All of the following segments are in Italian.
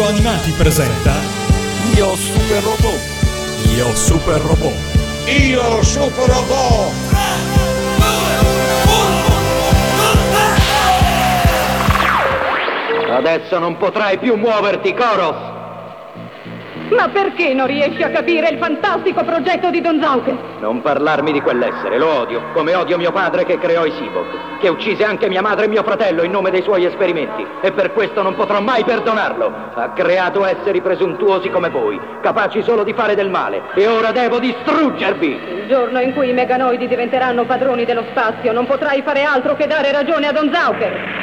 Radio Animati presenta Io super robot. Io Super Robot. Io super robot. Adesso non potrai più muoverti, Koros! Ma perché non riesci a capire il fantastico progetto di Don Zauke? Non parlarmi di quell'essere, lo odio, come odio mio padre che creò i Sibok, che uccise anche mia madre e mio fratello in nome dei suoi esperimenti, e per questo non potrò mai perdonarlo. Ha creato esseri presuntuosi come voi, capaci solo di fare del male, e ora devo distruggervi! Il giorno in cui i meganoidi diventeranno padroni dello spazio, non potrai fare altro che dare ragione a Don Zauke.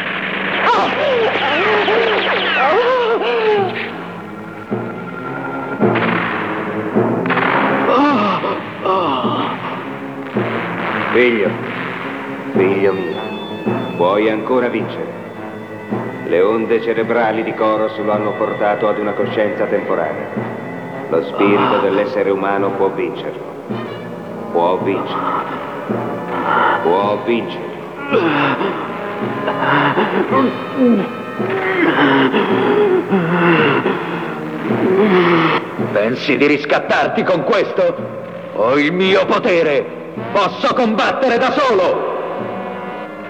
Figlio, figlio mio, puoi ancora vincere. Le onde cerebrali di Koros lo hanno portato ad una coscienza temporanea. Lo spirito dell'essere umano può vincerlo. Può vincere. Può vincere. Pensi di riscattarti con questo? Ho il mio potere! Posso combattere da solo!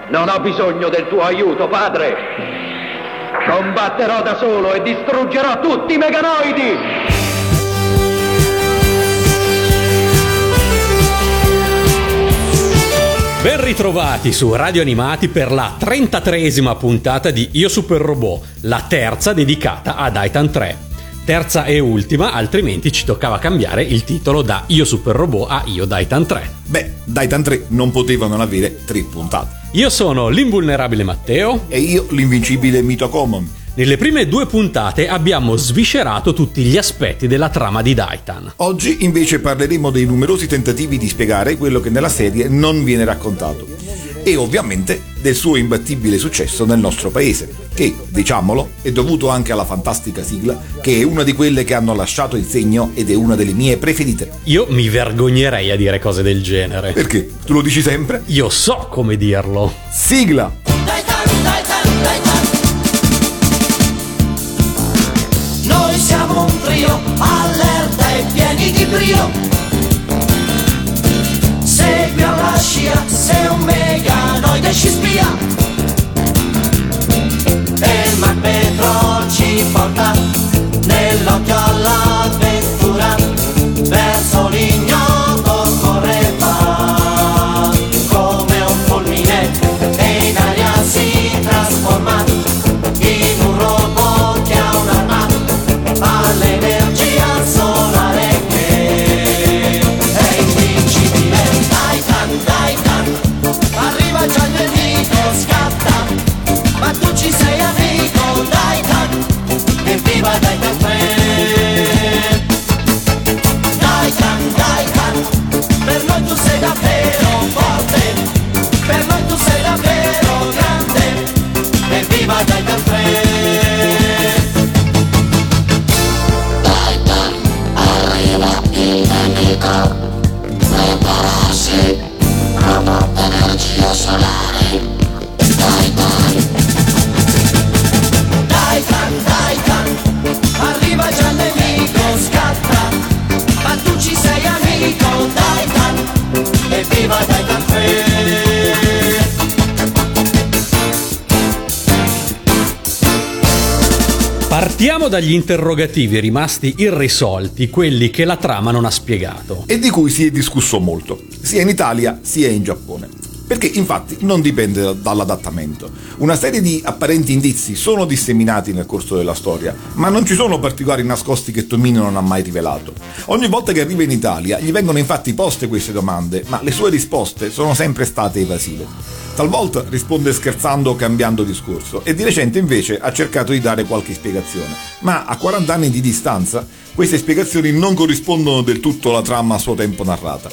Non ho bisogno del tuo aiuto, padre! Combatterò da solo e distruggerò tutti i meganoidi! Ben ritrovati su Radio Animati per la 33esima puntata di Io Super Robot, la terza dedicata a Daitan 3. Terza e ultima, altrimenti ci toccava cambiare il titolo da Io Super Robot a Io Daitan 3. Beh, Daitan 3 non poteva non avere tre puntate. Io sono l'invulnerabile Matteo. E io l'invincibile Mito Common. Nelle prime due puntate abbiamo sviscerato tutti gli aspetti della trama di Daitan. Oggi invece parleremo dei numerosi tentativi di spiegare quello che nella serie non viene raccontato. E ovviamente del suo imbattibile successo nel nostro paese, che, diciamolo, è dovuto anche alla fantastica sigla, che è una di quelle che hanno lasciato il segno ed è una delle mie preferite. Io mi vergognerei a dire cose del genere. Perché? Tu lo dici sempre? Io so come dirlo. Sigla! Noi siamo un trio, allerta e pieni di brio. Scia, sei un meganoide ci spia. E Magpetro ci porta nell'occhio all'avventura. Daitan, Partiamo dagli interrogativi rimasti irrisolti, quelli che la trama non ha spiegato. E di cui si è discusso molto, sia in Italia sia in Giappone. Perché infatti non dipende da- dall'adattamento. Una serie di apparenti indizi sono disseminati nel corso della storia, ma non ci sono particolari nascosti che Tomino non ha mai rivelato. Ogni volta che arriva in Italia gli vengono infatti poste queste domande, ma le sue risposte sono sempre state evasive. Talvolta risponde scherzando o cambiando discorso e di recente invece ha cercato di dare qualche spiegazione, ma a 40 anni di distanza queste spiegazioni non corrispondono del tutto alla trama a suo tempo narrata.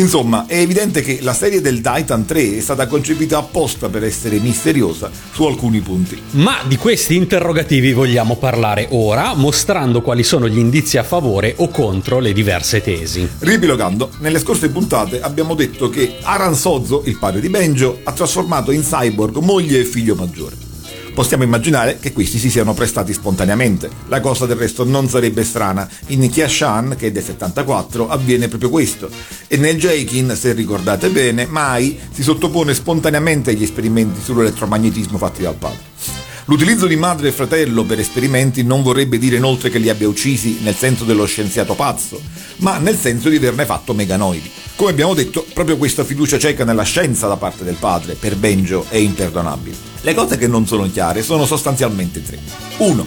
Insomma, è evidente che la serie del Titan 3 è stata concepita apposta per essere misteriosa su alcuni punti. Ma di questi interrogativi vogliamo parlare ora, mostrando quali sono gli indizi a favore o contro le diverse tesi. Ripilogando, nelle scorse puntate abbiamo detto che Aran Sozzo, il padre di Benjo, ha trasformato in cyborg moglie e figlio maggiore. Possiamo immaginare che questi si siano prestati spontaneamente. La cosa del resto non sarebbe strana. In Kiashan, che è del 74, avviene proprio questo. E nel Jaikin, se ricordate bene, Mai si sottopone spontaneamente agli esperimenti sull'elettromagnetismo fatti dal padre. L'utilizzo di madre e fratello per esperimenti non vorrebbe dire inoltre che li abbia uccisi nel senso dello scienziato pazzo, ma nel senso di averne fatto meganoidi. Come abbiamo detto, proprio questa fiducia cieca nella scienza da parte del padre per Benjo è imperdonabile. Le cose che non sono chiare sono sostanzialmente tre. 1.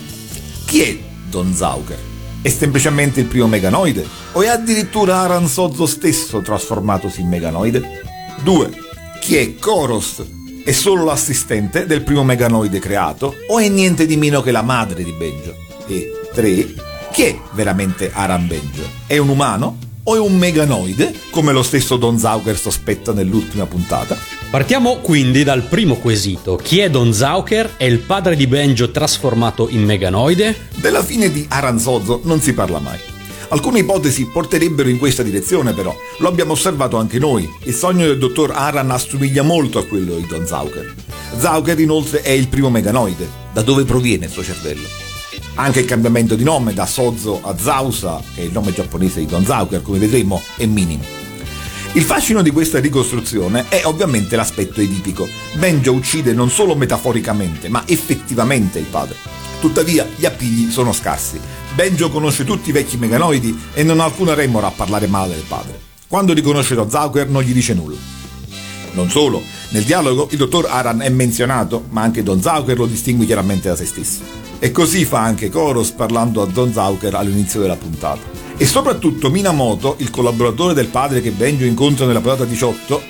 Chi è Don Zauker? È semplicemente il primo meganoide? O è addirittura Aran Sozzo stesso trasformatosi in meganoide? 2. Chi è Koros? È solo l'assistente del primo meganoide creato o è niente di meno che la madre di Benjo? E 3. Chi è veramente Aran Benjo? È un umano o è un meganoide, come lo stesso Don Zauker sospetta nell'ultima puntata? Partiamo quindi dal primo quesito. Chi è Don Zauker? È il padre di Benjo trasformato in meganoide? Della fine di Aranzozzo non si parla mai. Alcune ipotesi porterebbero in questa direzione però, lo abbiamo osservato anche noi. Il sogno del dottor Aran assomiglia molto a quello di Don Zauker. Zauker inoltre è il primo meganoide. Da dove proviene il suo cervello? Anche il cambiamento di nome da Sozo a Zausa, che è il nome giapponese di Don Zauker, come vedremo, è minimo. Il fascino di questa ricostruzione è ovviamente l'aspetto edipico. Benjo uccide non solo metaforicamente, ma effettivamente il padre. Tuttavia, gli appigli sono scarsi. Benjo conosce tutti i vecchi meganoidi e non ha alcuna remora a parlare male del padre. Quando riconosce lo Zauker non gli dice nulla. Non solo, nel dialogo il dottor Aran è menzionato, ma anche Don Zauker lo distingue chiaramente da se stesso. E così fa anche Koros parlando a Don Zauker all'inizio della puntata. E soprattutto Minamoto, il collaboratore del padre che Benjo incontra nella puntata 18,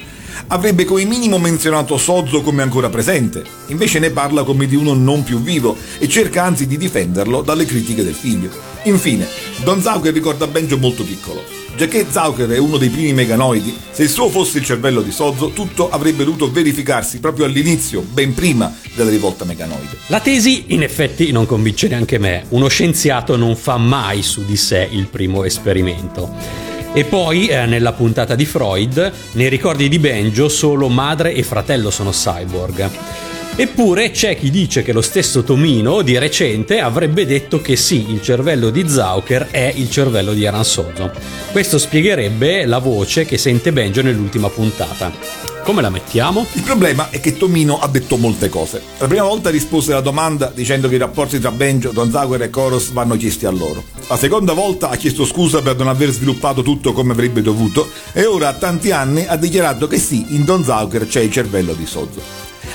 avrebbe come minimo menzionato Sozzo come ancora presente, invece ne parla come di uno non più vivo e cerca anzi di difenderlo dalle critiche del figlio. Infine, Don Zauker ricorda Benjo molto piccolo. Giacché Zauker è uno dei primi meganoidi, se il suo fosse il cervello di Sozzo, tutto avrebbe dovuto verificarsi proprio all'inizio, ben prima della rivolta meganoide. La tesi in effetti non convince neanche me. Uno scienziato non fa mai su di sé il primo esperimento. E poi, eh, nella puntata di Freud, nei ricordi di Benjo solo madre e fratello sono cyborg. Eppure c'è chi dice che lo stesso Tomino di recente avrebbe detto che sì, il cervello di Zauker è il cervello di Aransozo. Questo spiegherebbe la voce che sente Benjo nell'ultima puntata. Come la mettiamo? Il problema è che Tomino ha detto molte cose. La prima volta rispose alla domanda dicendo che i rapporti tra Benjo, Don Zauker e Koros vanno chiesti a loro. La seconda volta ha chiesto scusa per non aver sviluppato tutto come avrebbe dovuto e ora a tanti anni ha dichiarato che sì, in Don Zauker c'è il cervello di Sozzo.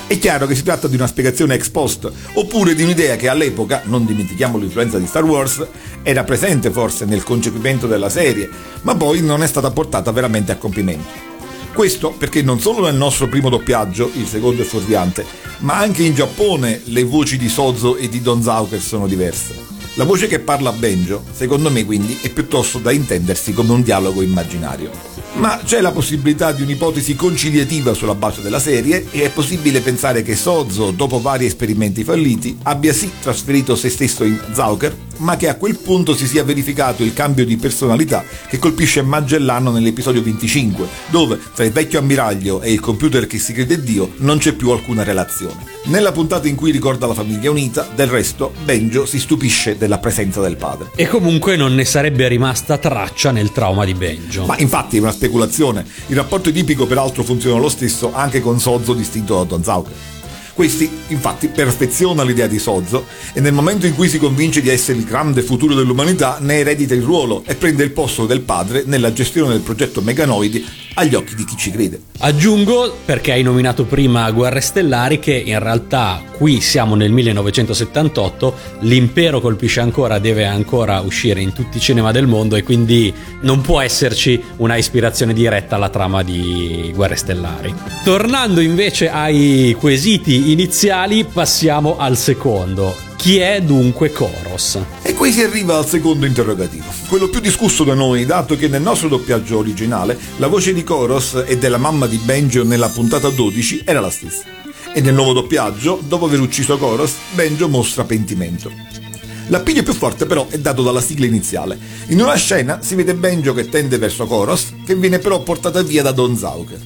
È chiaro che si tratta di una spiegazione ex post, oppure di un'idea che all'epoca, non dimentichiamo l'influenza di Star Wars, era presente forse nel concepimento della serie, ma poi non è stata portata veramente a compimento. Questo perché non solo nel nostro primo doppiaggio, il secondo è fuorviante, ma anche in Giappone le voci di Sozo e di Don Zauker sono diverse. La voce che parla Benjo, secondo me quindi, è piuttosto da intendersi come un dialogo immaginario. Ma c'è la possibilità di un'ipotesi conciliativa sulla base della serie e è possibile pensare che Sozo, dopo vari esperimenti falliti, abbia sì trasferito se stesso in Zauker, ma che a quel punto si sia verificato il cambio di personalità che colpisce Magellano nell'episodio 25, dove tra il vecchio ammiraglio e il computer che si crede Dio non c'è più alcuna relazione. Nella puntata in cui ricorda la famiglia unita, del resto, Benjo si stupisce della presenza del padre. E comunque non ne sarebbe rimasta traccia nel trauma di Benjo. Ma infatti è una speculazione. Il rapporto edipico peraltro funziona lo stesso anche con Sozzo distinto da Don Zauker. Questi, infatti, perfeziona l'idea di Sozzo e nel momento in cui si convince di essere il grande futuro dell'umanità ne eredita il ruolo e prende il posto del padre nella gestione del progetto Meganoidi agli occhi di chi ci crede. Aggiungo, perché hai nominato prima Guerre Stellari, che in realtà qui siamo nel 1978, l'impero colpisce ancora, deve ancora uscire in tutti i cinema del mondo e quindi non può esserci una ispirazione diretta alla trama di Guerre Stellari. Tornando invece ai quesiti iniziali, passiamo al secondo. Chi è dunque Koros? E qui si arriva al secondo interrogativo, quello più discusso da noi, dato che nel nostro doppiaggio originale la voce di Koros e della mamma di Benjo nella puntata 12 era la stessa. E nel nuovo doppiaggio, dopo aver ucciso Koros, Benjo mostra pentimento. L'appiglio più forte però è dato dalla sigla iniziale. In una scena si vede Benjo che tende verso Koros, che viene però portata via da Don Zauker.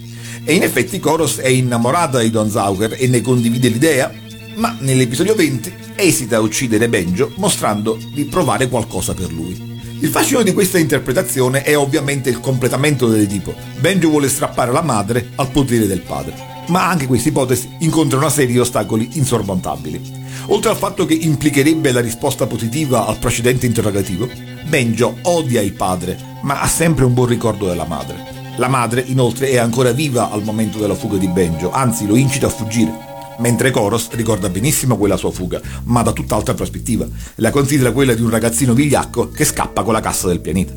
E in effetti Koros è innamorata di Don Zauker e ne condivide l'idea, ma nell'episodio 20 esita a uccidere Benjo mostrando di provare qualcosa per lui. Il fascino di questa interpretazione è ovviamente il completamento dell'Edipo. Benjo vuole strappare la madre al potere del padre, ma anche questa ipotesi incontra una serie di ostacoli insormontabili. Oltre al fatto che implicherebbe la risposta positiva al precedente interrogativo, Benjo odia il padre, ma ha sempre un buon ricordo della madre. La madre, inoltre, è ancora viva al momento della fuga di Benjo, anzi lo incita a fuggire mentre Koros ricorda benissimo quella sua fuga, ma da tutt'altra prospettiva. La considera quella di un ragazzino vigliacco che scappa con la cassa del pianeta.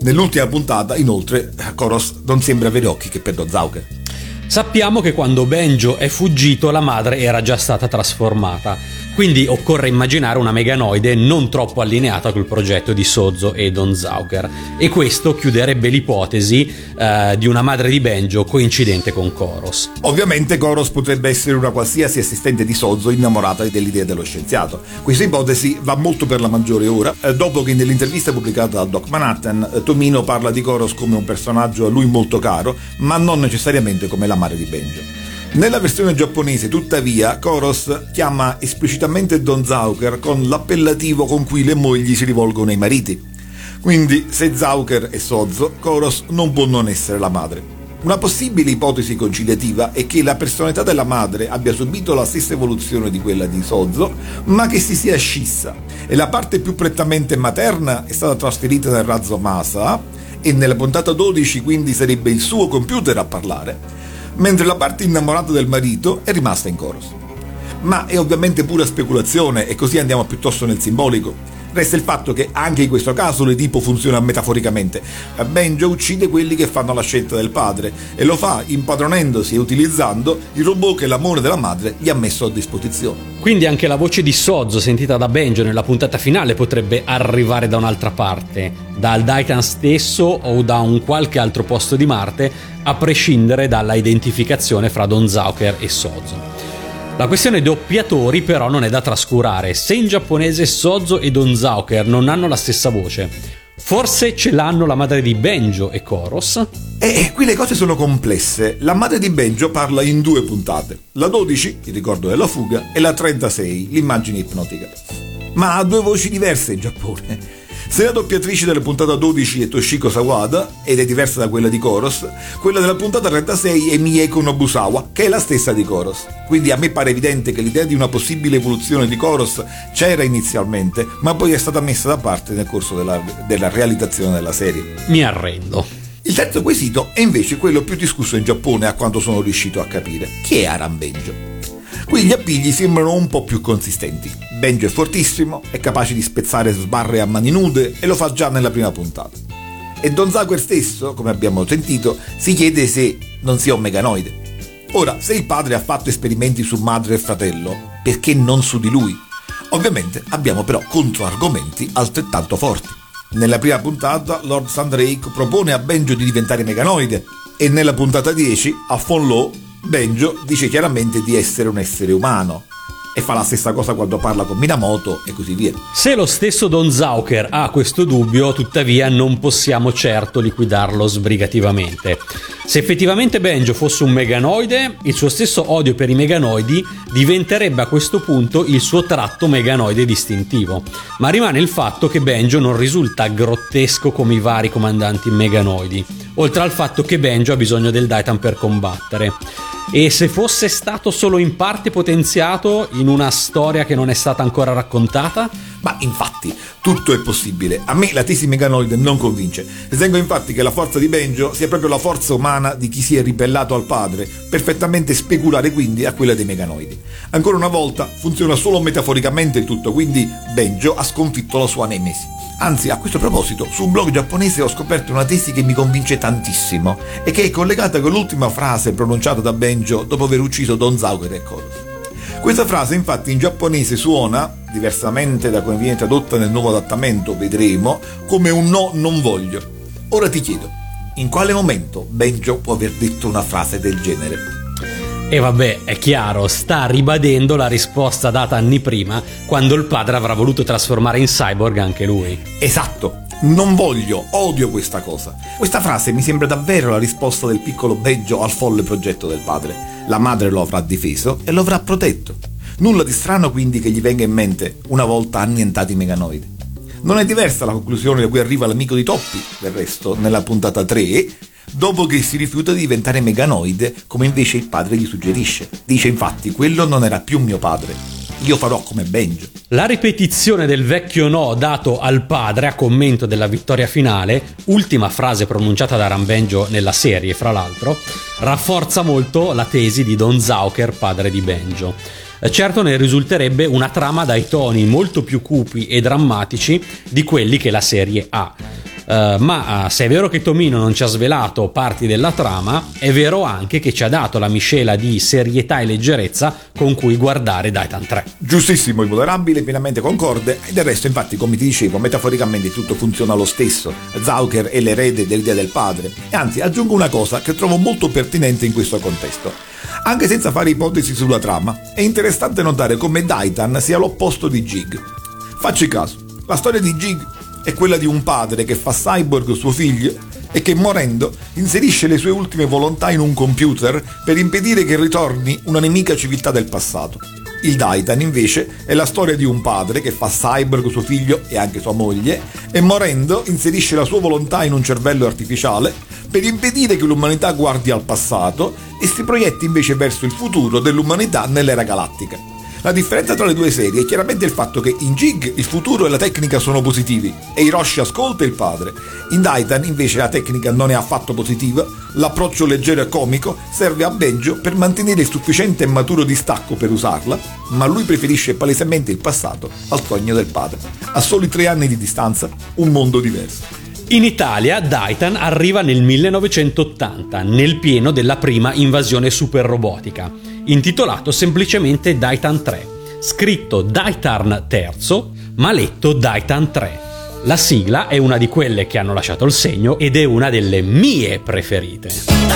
Nell'ultima puntata, inoltre, Koros non sembra avere occhi che per Zauke. Sappiamo che quando Benjo è fuggito la madre era già stata trasformata quindi occorre immaginare una meganoide non troppo allineata col progetto di Sozzo e Don Zauker. E questo chiuderebbe l'ipotesi eh, di una madre di Benjo coincidente con Koros. Ovviamente Koros potrebbe essere una qualsiasi assistente di Sozzo innamorata dell'idea dello scienziato. Questa ipotesi va molto per la maggiore ora, eh, dopo che nell'intervista pubblicata da Doc Manhattan eh, Tomino parla di Koros come un personaggio a lui molto caro, ma non necessariamente come la madre di Benjo. Nella versione giapponese, tuttavia, Koros chiama esplicitamente Don Zauker con l'appellativo con cui le mogli si rivolgono ai mariti. Quindi, se Zauker è Sozzo, Koros non può non essere la madre. Una possibile ipotesi conciliativa è che la personalità della madre abbia subito la stessa evoluzione di quella di Sozzo, ma che si sia scissa e la parte più prettamente materna è stata trasferita nel razzo Masa e nella puntata 12 quindi sarebbe il suo computer a parlare mentre la parte innamorata del marito è rimasta in Coros. Ma è ovviamente pura speculazione e così andiamo piuttosto nel simbolico. Resta il fatto che anche in questo caso l'Edipo funziona metaforicamente. Benjo uccide quelli che fanno la scelta del padre e lo fa impadronendosi e utilizzando il robot che l'amore della madre gli ha messo a disposizione. Quindi anche la voce di Sozzo sentita da Benjo nella puntata finale potrebbe arrivare da un'altra parte, dal Titan stesso o da un qualche altro posto di Marte, a prescindere dalla identificazione fra Don Zauker e Sozzo. La questione doppiatori però non è da trascurare. Se in giapponese Sozo e Don Zauker non hanno la stessa voce, forse ce l'hanno la madre di Benjo e Koros? E qui le cose sono complesse. La madre di Benjo parla in due puntate. La 12, il ricordo della fuga, e la 36, l'immagine ipnotica. Ma ha due voci diverse in Giappone. Se la doppiatrice della puntata 12 è Toshiko Sawada, ed è diversa da quella di Koros, quella della puntata 36 è Mieko Nobusawa, che è la stessa di Koros. Quindi a me pare evidente che l'idea di una possibile evoluzione di Koros c'era inizialmente, ma poi è stata messa da parte nel corso della, della realizzazione della serie. Mi arrendo. Il terzo quesito è invece quello più discusso in Giappone a quanto sono riuscito a capire. Chi è Aran Benjo? Qui gli appigli sembrano un po' più consistenti. Benjo è fortissimo, è capace di spezzare sbarre a mani nude e lo fa già nella prima puntata. E Don Zaguer stesso, come abbiamo sentito, si chiede se non sia un meganoide. Ora, se il padre ha fatto esperimenti su madre e fratello, perché non su di lui? Ovviamente abbiamo però controargomenti altrettanto forti. Nella prima puntata Lord Sandrake propone a Benjo di diventare meganoide e nella puntata 10 a Fonlo Benjo dice chiaramente di essere un essere umano e fa la stessa cosa quando parla con Minamoto e così via. Se lo stesso Don Zauker ha questo dubbio, tuttavia non possiamo certo liquidarlo sbrigativamente. Se effettivamente Benjo fosse un meganoide, il suo stesso odio per i meganoidi diventerebbe a questo punto il suo tratto meganoide distintivo. Ma rimane il fatto che Benjo non risulta grottesco come i vari comandanti meganoidi, oltre al fatto che Benjo ha bisogno del Daitan per combattere e se fosse stato solo in parte potenziato in una storia che non è stata ancora raccontata? Ma infatti, tutto è possibile. A me la tesi meganoide non convince. Ritengo infatti che la forza di Benjo sia proprio la forza umana di chi si è ribellato al padre, perfettamente speculare quindi a quella dei meganoidi. Ancora una volta, funziona solo metaforicamente il tutto, quindi Benjo ha sconfitto la sua nemesi. Anzi, a questo proposito, su un blog giapponese ho scoperto una tesi che mi convince tantissimo e che è collegata con l'ultima frase pronunciata da Benjo dopo aver ucciso Don Zauger e Koros. Questa frase infatti in giapponese suona, diversamente da come viene tradotta nel nuovo adattamento, vedremo, come un no non voglio. Ora ti chiedo, in quale momento Benjo può aver detto una frase del genere? E vabbè, è chiaro, sta ribadendo la risposta data anni prima, quando il padre avrà voluto trasformare in cyborg anche lui. Esatto, non voglio, odio questa cosa. Questa frase mi sembra davvero la risposta del piccolo Beggio al folle progetto del padre. La madre lo avrà difeso e lo avrà protetto. Nulla di strano quindi che gli venga in mente una volta annientati i meganoidi. Non è diversa la conclusione da cui arriva l'amico di Toppi, del resto, nella puntata 3, dopo che si rifiuta di diventare meganoide come invece il padre gli suggerisce. Dice infatti, quello non era più mio padre, io farò come Benjo. La ripetizione del vecchio no dato al padre a commento della vittoria finale, ultima frase pronunciata da Rambenjo nella serie, fra l'altro, rafforza molto la tesi di Don Zauker, padre di Benjo. Certo ne risulterebbe una trama dai toni molto più cupi e drammatici di quelli che la serie ha. Uh, ma uh, se è vero che Tomino non ci ha svelato parti della trama, è vero anche che ci ha dato la miscela di serietà e leggerezza con cui guardare Daitan 3. Giustissimo, invulnerabile, pienamente concorde, e del resto infatti come ti dicevo, metaforicamente tutto funziona lo stesso. Zauker è l'erede dell'idea del padre. E anzi, aggiungo una cosa che trovo molto pertinente in questo contesto. Anche senza fare ipotesi sulla trama, è interessante notare come Daitan sia l'opposto di Jig. Facci caso, la storia di Jig è quella di un padre che fa cyborg suo figlio e che morendo inserisce le sue ultime volontà in un computer per impedire che ritorni una nemica civiltà del passato. Il Daitan invece è la storia di un padre che fa cyborg suo figlio e anche sua moglie e morendo inserisce la sua volontà in un cervello artificiale per impedire che l'umanità guardi al passato e si proietti invece verso il futuro dell'umanità nell'era galattica. La differenza tra le due serie è chiaramente il fatto che in Jig il futuro e la tecnica sono positivi e Hiroshi ascolta il padre. In Daitan invece la tecnica non è affatto positiva, l'approccio leggero e comico serve a Benjo per mantenere il sufficiente e maturo distacco per usarla, ma lui preferisce palesemente il passato al sogno del padre. A soli tre anni di distanza, un mondo diverso. In Italia Daitan arriva nel 1980, nel pieno della prima invasione super robotica intitolato semplicemente Daitan 3, scritto Daitarn III, ma letto Daitan 3. La sigla è una di quelle che hanno lasciato il segno ed è una delle mie preferite.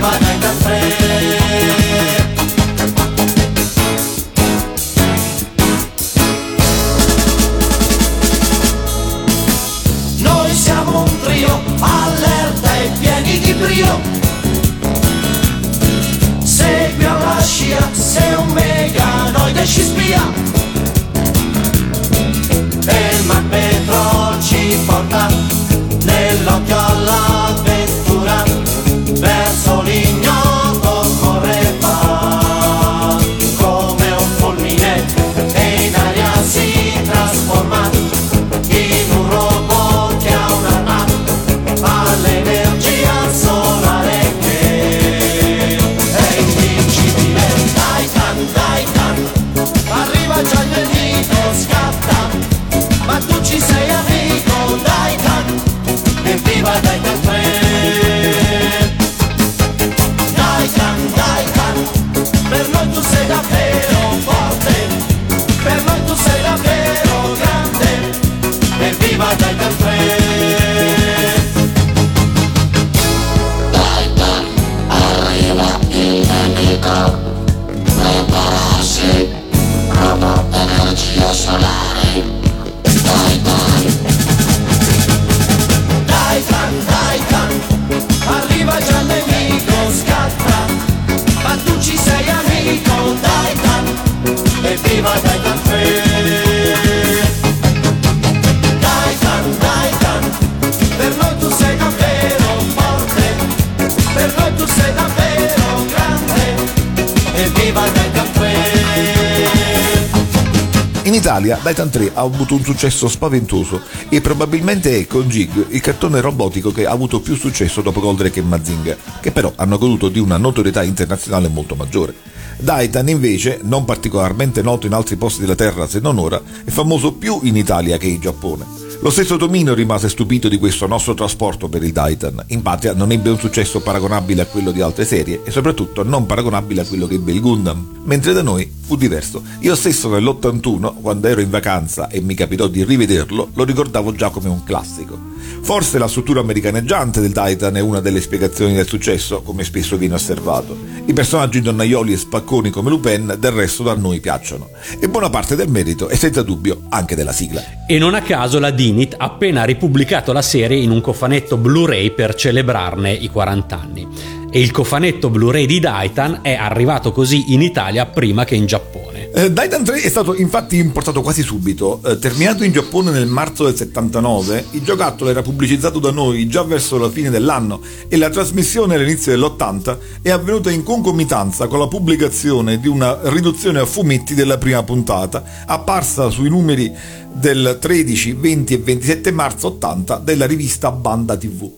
Già il nemico Italia Daitan 3 ha avuto un successo spaventoso e probabilmente è con Jig il cartone robotico che ha avuto più successo dopo Goldrake e Mazinga, che però hanno goduto di una notorietà internazionale molto maggiore. Daitan invece, non particolarmente noto in altri posti della Terra se non ora, è famoso più in Italia che in Giappone. Lo stesso Tomino rimase stupito di questo nostro trasporto per il Titan. In patria non ebbe un successo paragonabile a quello di altre serie e soprattutto non paragonabile a quello che ebbe il Gundam, mentre da noi fu diverso. Io stesso nell'81, quando ero in vacanza e mi capitò di rivederlo, lo ricordavo già come un classico. Forse la struttura americaneggiante del Titan è una delle spiegazioni del successo, come spesso viene osservato. I personaggi donnaioli e spacconi come Lupin del resto da noi piacciono. E buona parte del merito è senza dubbio anche della sigla. E non a caso la Dinit ha appena ripubblicato la serie in un cofanetto Blu-ray per celebrarne i 40 anni. E il cofanetto Blu-ray di Daitan è arrivato così in Italia prima che in Giappone. Eh, Daitan 3 è stato infatti importato quasi subito. Eh, terminato in Giappone nel marzo del 79, il giocattolo era pubblicizzato da noi già verso la fine dell'anno e la trasmissione all'inizio dell'80 è avvenuta in concomitanza con la pubblicazione di una riduzione a fumetti della prima puntata, apparsa sui numeri del 13, 20 e 27 marzo 80 della rivista Banda TV.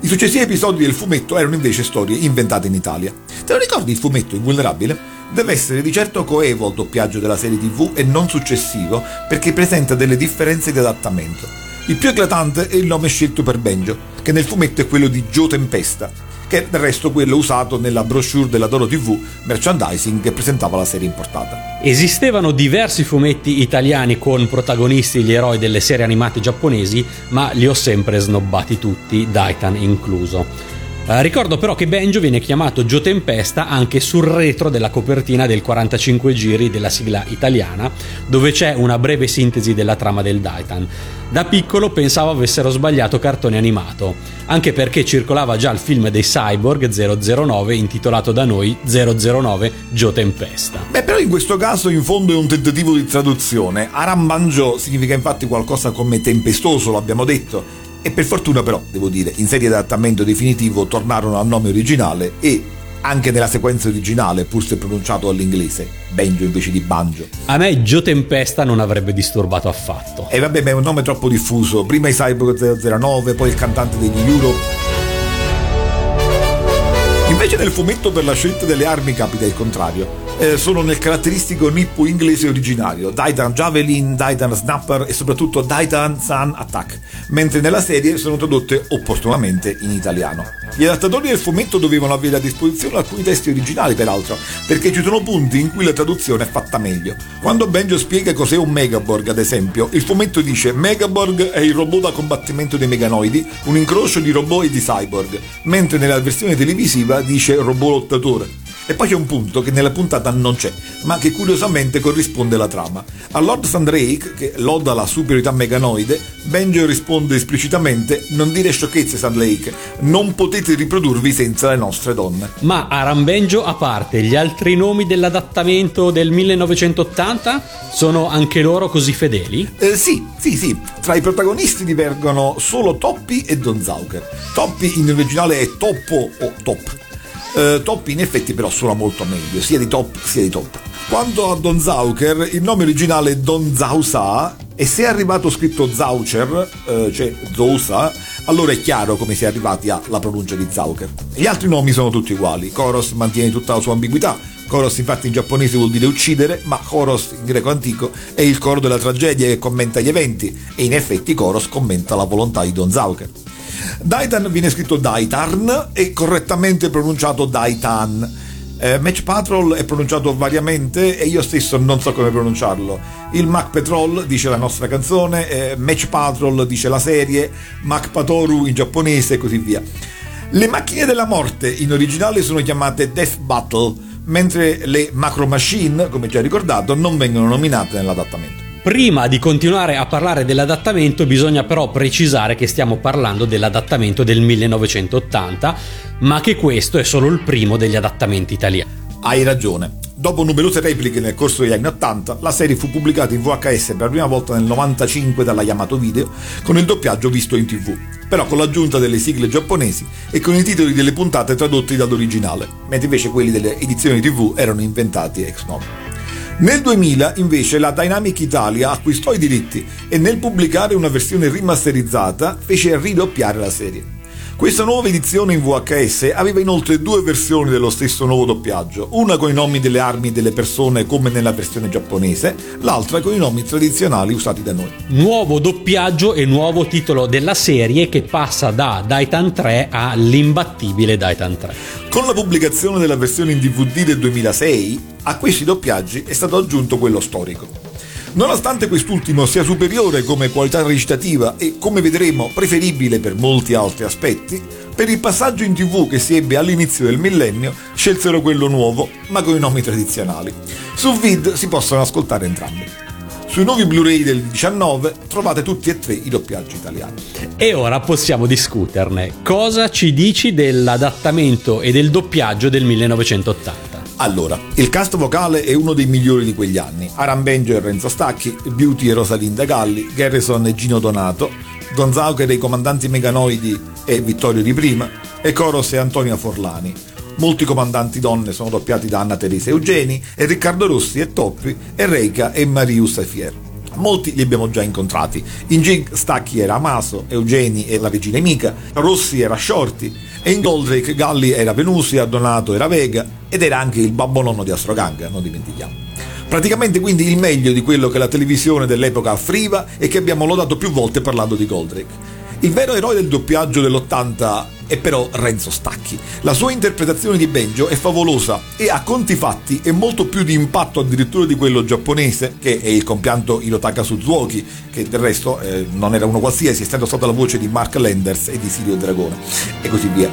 I successivi episodi del fumetto erano invece storie inventate in Italia. Te lo ricordi il fumetto Invulnerabile? Deve essere di certo coevo al doppiaggio della serie TV e non successivo perché presenta delle differenze di adattamento. Il più eclatante è il nome scelto per Benjo, che nel fumetto è quello di Joe Tempesta, che è del resto quello usato nella brochure della Doro TV merchandising che presentava la serie importata. Esistevano diversi fumetti italiani con protagonisti gli eroi delle serie animate giapponesi, ma li ho sempre snobbati tutti, Daitan incluso. Eh, ricordo però che Benjo viene chiamato Gio Tempesta anche sul retro della copertina del 45 giri della sigla italiana, dove c'è una breve sintesi della trama del Daitan. Da piccolo pensavo avessero sbagliato cartone animato, anche perché circolava già il film dei Cyborg 009 intitolato da noi 009 Gio Tempesta. Beh, però in questo caso in fondo è un tentativo di traduzione. Arambanjo significa infatti qualcosa come tempestoso, l'abbiamo detto, e per fortuna però, devo dire, in serie di adattamento definitivo tornarono al nome originale e anche nella sequenza originale, pur se pronunciato all'inglese, Benjo invece di Banjo. A me Gio Tempesta non avrebbe disturbato affatto. E vabbè, ma è un nome troppo diffuso. Prima i Cyborg 009, poi il cantante degli Europe. Invece nel fumetto per la scelta delle armi capita il contrario eh, sono nel caratteristico nippo inglese originario, Daitan Javelin, Daitan Snapper e soprattutto Daitan Sun Attack, mentre nella serie sono tradotte opportunamente in italiano. Gli adattatori del fumetto dovevano avere a disposizione alcuni testi originali, peraltro, perché ci sono punti in cui la traduzione è fatta meglio. Quando Benjo spiega cos'è un Megaborg, ad esempio, il fumetto dice Megaborg è il robot da combattimento dei meganoidi, un incrocio di robot e di cyborg, mentre nella versione televisiva dice robot lottatore. E poi c'è un punto che nella puntata non c'è, ma che curiosamente corrisponde alla trama. A Lord Sandrake, che loda la superiorità meganoide, Benjo risponde esplicitamente non dire sciocchezze Sandrake, non potete riprodurvi senza le nostre donne. Ma Aram Benjo a parte, gli altri nomi dell'adattamento del 1980 sono anche loro così fedeli? Eh, sì, sì, sì. Tra i protagonisti divergono solo Toppi e Don Zauker. Toppi in originale è Toppo o Top eh, top in effetti però suona molto meglio, sia di top sia di top. Quanto a Don Zauker, il nome originale è Don Zausa e se è arrivato scritto Zaucher, eh, cioè Zousa, allora è chiaro come si è arrivati alla pronuncia di Zauker. Gli altri nomi sono tutti uguali, Koros mantiene tutta la sua ambiguità, Koros infatti in giapponese vuol dire uccidere, ma Koros in greco antico è il coro della tragedia che commenta gli eventi e in effetti Koros commenta la volontà di Don Zauker. Daitan viene scritto Daitarn e correttamente pronunciato Daitan. Eh, Match Patrol è pronunciato variamente e io stesso non so come pronunciarlo. Il Mac Patrol dice la nostra canzone, eh, Match Patrol dice la serie, Mac Patoru in giapponese e così via. Le macchine della morte in originale sono chiamate Death Battle, mentre le Macro Machine, come già ricordato, non vengono nominate nell'adattamento. Prima di continuare a parlare dell'adattamento bisogna però precisare che stiamo parlando dell'adattamento del 1980, ma che questo è solo il primo degli adattamenti italiani. Hai ragione. Dopo numerose repliche nel corso degli anni 80, la serie fu pubblicata in VHS per la prima volta nel 95 dalla Yamato Video, con il doppiaggio visto in tv, però con l'aggiunta delle sigle giapponesi e con i titoli delle puntate tradotti dall'originale, mentre invece quelli delle edizioni tv erano inventati ex novo. Nel 2000 invece la Dynamic Italia acquistò i diritti e nel pubblicare una versione rimasterizzata fece ridoppiare la serie. Questa nuova edizione in VHS aveva inoltre due versioni dello stesso nuovo doppiaggio, una con i nomi delle armi e delle persone come nella versione giapponese, l'altra con i nomi tradizionali usati da noi. Nuovo doppiaggio e nuovo titolo della serie che passa da Daitan 3 all'imbattibile Daitan 3. Con la pubblicazione della versione in DVD del 2006, a questi doppiaggi è stato aggiunto quello storico. Nonostante quest'ultimo sia superiore come qualità recitativa e, come vedremo, preferibile per molti altri aspetti, per il passaggio in tv che si ebbe all'inizio del millennio scelsero quello nuovo, ma con i nomi tradizionali. Su Vid si possono ascoltare entrambi. Sui nuovi Blu-ray del 19 trovate tutti e tre i doppiaggi italiani. E ora possiamo discuterne. Cosa ci dici dell'adattamento e del doppiaggio del 1980? Allora, il cast vocale è uno dei migliori di quegli anni. Aran Benjo e Renzo Stacchi, Beauty e Rosalinda Galli, Garrison e Gino Donato, Don Zaucher e i comandanti meganoidi e Vittorio Di Prima, e Coros e Antonia Forlani. Molti comandanti donne sono doppiati da Anna Teresa Eugeni e Riccardo Rossi e Toppi e Reika e Marius Fier. Molti li abbiamo già incontrati. In Gig Stacchi era Amaso, Eugeni e la regina Mica, Rossi era Shorty e in Goldrake Galli era Venusia, Donato era Vega ed era anche il babbo nonno di Astrogang, non dimentichiamo. Praticamente quindi il meglio di quello che la televisione dell'epoca offriva e che abbiamo lodato più volte parlando di Goldrake. Il vero eroe del doppiaggio dell'80 è però Renzo Stacchi. La sua interpretazione di Benjo è favolosa e a conti fatti è molto più di impatto addirittura di quello giapponese, che è il compianto Hirotaka Suzuki, che del resto eh, non era uno qualsiasi, essendo stata la voce di Mark Landers e di Sirio Dragone, e così via.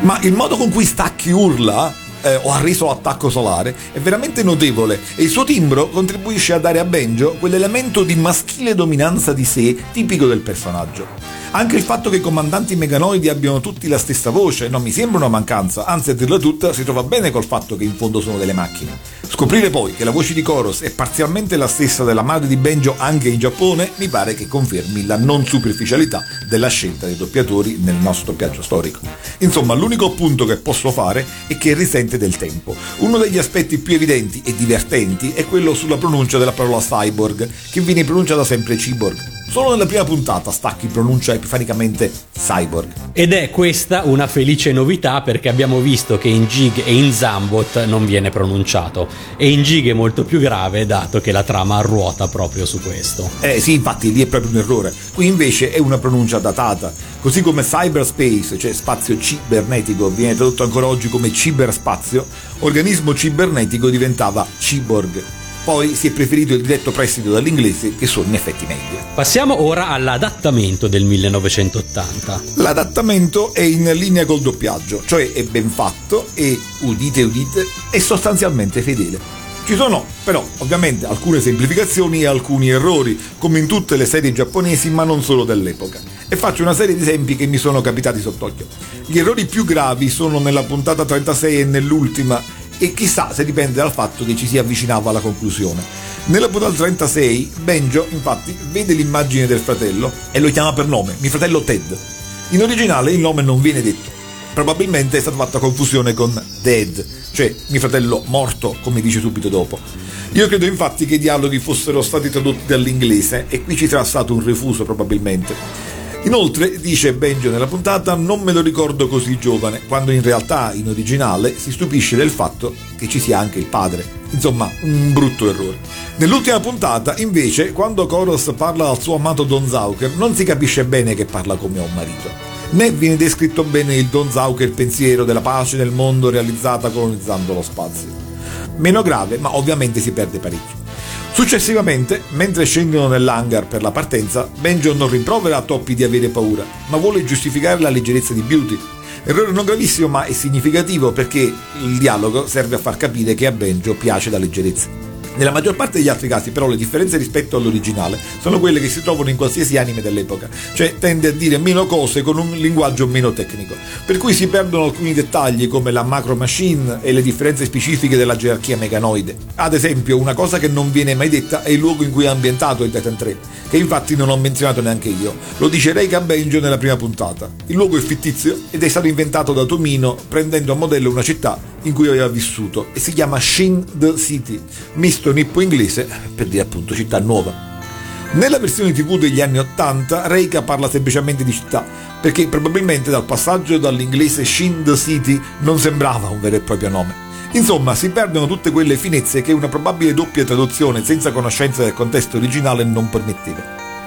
Ma il modo con cui Stacchi urla eh, o ha reso l'attacco solare è veramente notevole e il suo timbro contribuisce a dare a Benjo quell'elemento di maschile dominanza di sé tipico del personaggio. Anche il fatto che i comandanti meganoidi abbiano tutti la stessa voce non mi sembra una mancanza, anzi a dirla tutta si trova bene col fatto che in fondo sono delle macchine. Scoprire poi che la voce di Koros è parzialmente la stessa della madre di Benjo anche in Giappone mi pare che confermi la non superficialità della scelta dei doppiatori nel nostro doppiaggio storico. Insomma, l'unico punto che posso fare è che risente del tempo. Uno degli aspetti più evidenti e divertenti è quello sulla pronuncia della parola cyborg, che viene pronunciata sempre cyborg. Solo nella prima puntata Stacchi pronuncia epifanicamente cyborg. Ed è questa una felice novità perché abbiamo visto che in Jig e in Zambot non viene pronunciato e in Jig è molto più grave dato che la trama ruota proprio su questo. Eh sì, infatti lì è proprio un errore. Qui invece è una pronuncia datata. Così come cyberspace, cioè spazio cibernetico, viene tradotto ancora oggi come ciberspazio, organismo cibernetico diventava cyborg poi si è preferito il diretto prestito dall'inglese che sono in effetti meglio. Passiamo ora all'adattamento del 1980. L'adattamento è in linea col doppiaggio, cioè è ben fatto e, udite udite, è sostanzialmente fedele. Ci sono però ovviamente alcune semplificazioni e alcuni errori, come in tutte le serie giapponesi, ma non solo dell'epoca. E faccio una serie di esempi che mi sono capitati sott'occhio. Gli errori più gravi sono nella puntata 36 e nell'ultima, e chissà se dipende dal fatto che ci si avvicinava alla conclusione. Nella puntata 36 Benjo infatti vede l'immagine del fratello e lo chiama per nome, mio fratello Ted. In originale il nome non viene detto, probabilmente è stata fatta confusione con Dead, cioè mio fratello morto, come dice subito dopo. Io credo infatti che i dialoghi fossero stati tradotti dall'inglese e qui ci sarà stato un refuso probabilmente. Inoltre, dice Benjo nella puntata, non me lo ricordo così giovane, quando in realtà in originale si stupisce del fatto che ci sia anche il padre. Insomma, un brutto errore. Nell'ultima puntata, invece, quando Koros parla al suo amato Don Zauker, non si capisce bene che parla come un marito. Né viene descritto bene il Don Zauker pensiero della pace nel mondo realizzata colonizzando lo spazio. Meno grave, ma ovviamente si perde parecchio. Successivamente, mentre scendono nell'hangar per la partenza, Benjo non rimprovera a Toppy di avere paura, ma vuole giustificare la leggerezza di Beauty. Errore non gravissimo ma è significativo perché il dialogo serve a far capire che a Benjo piace la leggerezza. Nella maggior parte degli altri casi però le differenze rispetto all'originale sono quelle che si trovano in qualsiasi anime dell'epoca, cioè tende a dire meno cose con un linguaggio meno tecnico, per cui si perdono alcuni dettagli come la macro machine e le differenze specifiche della gerarchia meganoide. Ad esempio una cosa che non viene mai detta è il luogo in cui è ambientato il Titan 3, che infatti non ho menzionato neanche io, lo dice Reika Benjo nella prima puntata. Il luogo è fittizio ed è stato inventato da Tomino prendendo a modello una città in cui aveva vissuto e si chiama Shin the City, misto nippo-inglese per dire appunto città nuova. Nella versione tv degli anni 80 Reika parla semplicemente di città, perché probabilmente dal passaggio dall'inglese Shin the City non sembrava un vero e proprio nome. Insomma, si perdono tutte quelle finezze che una probabile doppia traduzione senza conoscenza del contesto originale non permetteva.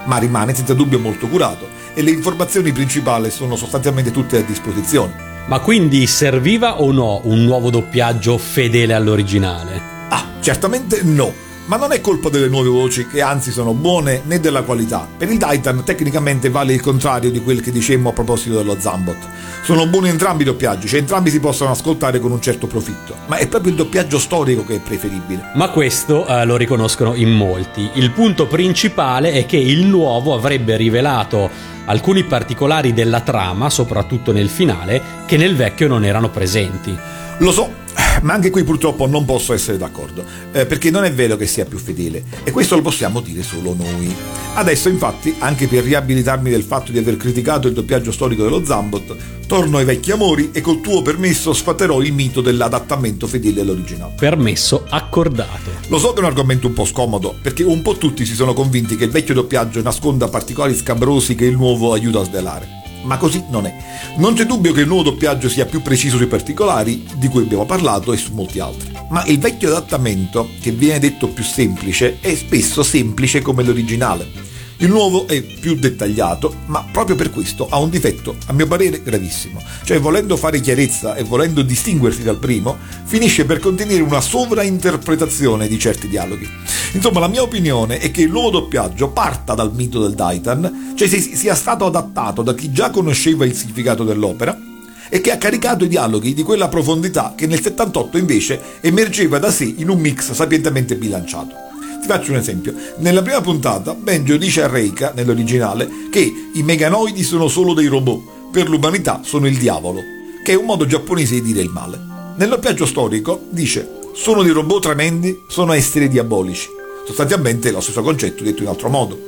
Ma rimane senza dubbio molto curato e le informazioni principali sono sostanzialmente tutte a disposizione. Ma quindi serviva o no un nuovo doppiaggio fedele all'originale? Ah, certamente no. Ma non è colpa delle nuove voci, che anzi sono buone, né della qualità. Per il Titan tecnicamente vale il contrario di quel che dicemmo a proposito dello Zambot. Sono buoni entrambi i doppiaggi, cioè entrambi si possono ascoltare con un certo profitto. Ma è proprio il doppiaggio storico che è preferibile. Ma questo eh, lo riconoscono in molti. Il punto principale è che il nuovo avrebbe rivelato alcuni particolari della trama, soprattutto nel finale, che nel vecchio non erano presenti. Lo so, ma anche qui purtroppo non posso essere d'accordo, eh, perché non è vero che sia più fedele, e questo lo possiamo dire solo noi. Adesso infatti, anche per riabilitarmi del fatto di aver criticato il doppiaggio storico dello Zambot, torno ai vecchi amori e col tuo permesso sfatterò il mito dell'adattamento fedele all'originale. Permesso accordato. Lo so che è un argomento un po' scomodo, perché un po' tutti si sono convinti che il vecchio doppiaggio nasconda particolari scabrosi che il nuovo aiuta a svelare ma così non è. Non c'è dubbio che il nuovo doppiaggio sia più preciso sui particolari, di cui abbiamo parlato, e su molti altri. Ma il vecchio adattamento, che viene detto più semplice, è spesso semplice come l'originale. Il nuovo è più dettagliato, ma proprio per questo ha un difetto, a mio parere, gravissimo. Cioè, volendo fare chiarezza e volendo distinguersi dal primo, finisce per contenere una sovrainterpretazione di certi dialoghi. Insomma, la mia opinione è che il nuovo doppiaggio parta dal mito del Titan, cioè sia stato adattato da chi già conosceva il significato dell'opera, e che ha caricato i dialoghi di quella profondità che nel 78 invece emergeva da sé in un mix sapientemente bilanciato. Ti faccio un esempio. Nella prima puntata, Benjo dice a Reika, nell'originale, che i meganoidi sono solo dei robot, per l'umanità sono il diavolo, che è un modo giapponese di dire il male. Nel doppiaggio storico dice sono dei robot tremendi, sono esseri diabolici. Sostanzialmente lo stesso concetto detto in altro modo.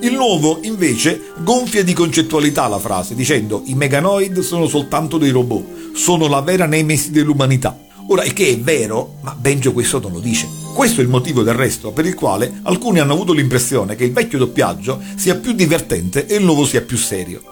Il nuovo, invece, gonfia di concettualità la frase, dicendo i meganoid sono soltanto dei robot, sono la vera nemesi dell'umanità. Ora, il che è vero, ma Benjo questo non lo dice. Questo è il motivo del resto per il quale alcuni hanno avuto l'impressione che il vecchio doppiaggio sia più divertente e il nuovo sia più serio.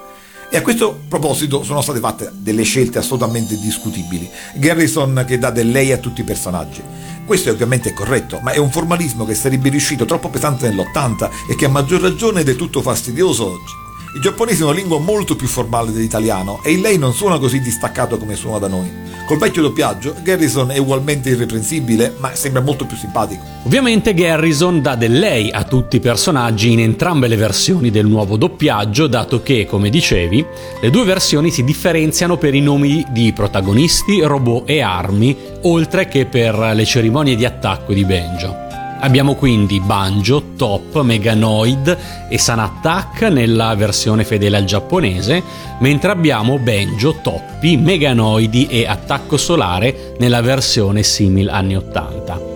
E a questo proposito sono state fatte delle scelte assolutamente discutibili. Garrison che dà del lei a tutti i personaggi. Questo è ovviamente corretto, ma è un formalismo che sarebbe riuscito troppo pesante nell'80 e che a maggior ragione è del tutto fastidioso oggi. I giapponesi hanno una lingua molto più formale dell'italiano e il lei non suona così distaccato come suona da noi. Col vecchio doppiaggio, Garrison è ugualmente irreprensibile, ma sembra molto più simpatico. Ovviamente Garrison dà del lei a tutti i personaggi in entrambe le versioni del nuovo doppiaggio, dato che, come dicevi, le due versioni si differenziano per i nomi di protagonisti, robot e armi, oltre che per le cerimonie di attacco di Benjo. Abbiamo quindi Banjo, Top, Meganoid e Sun Attack nella versione fedele al giapponese, mentre abbiamo Banjo, Toppi, Meganoidi e Attacco Solare nella versione simil anni 80.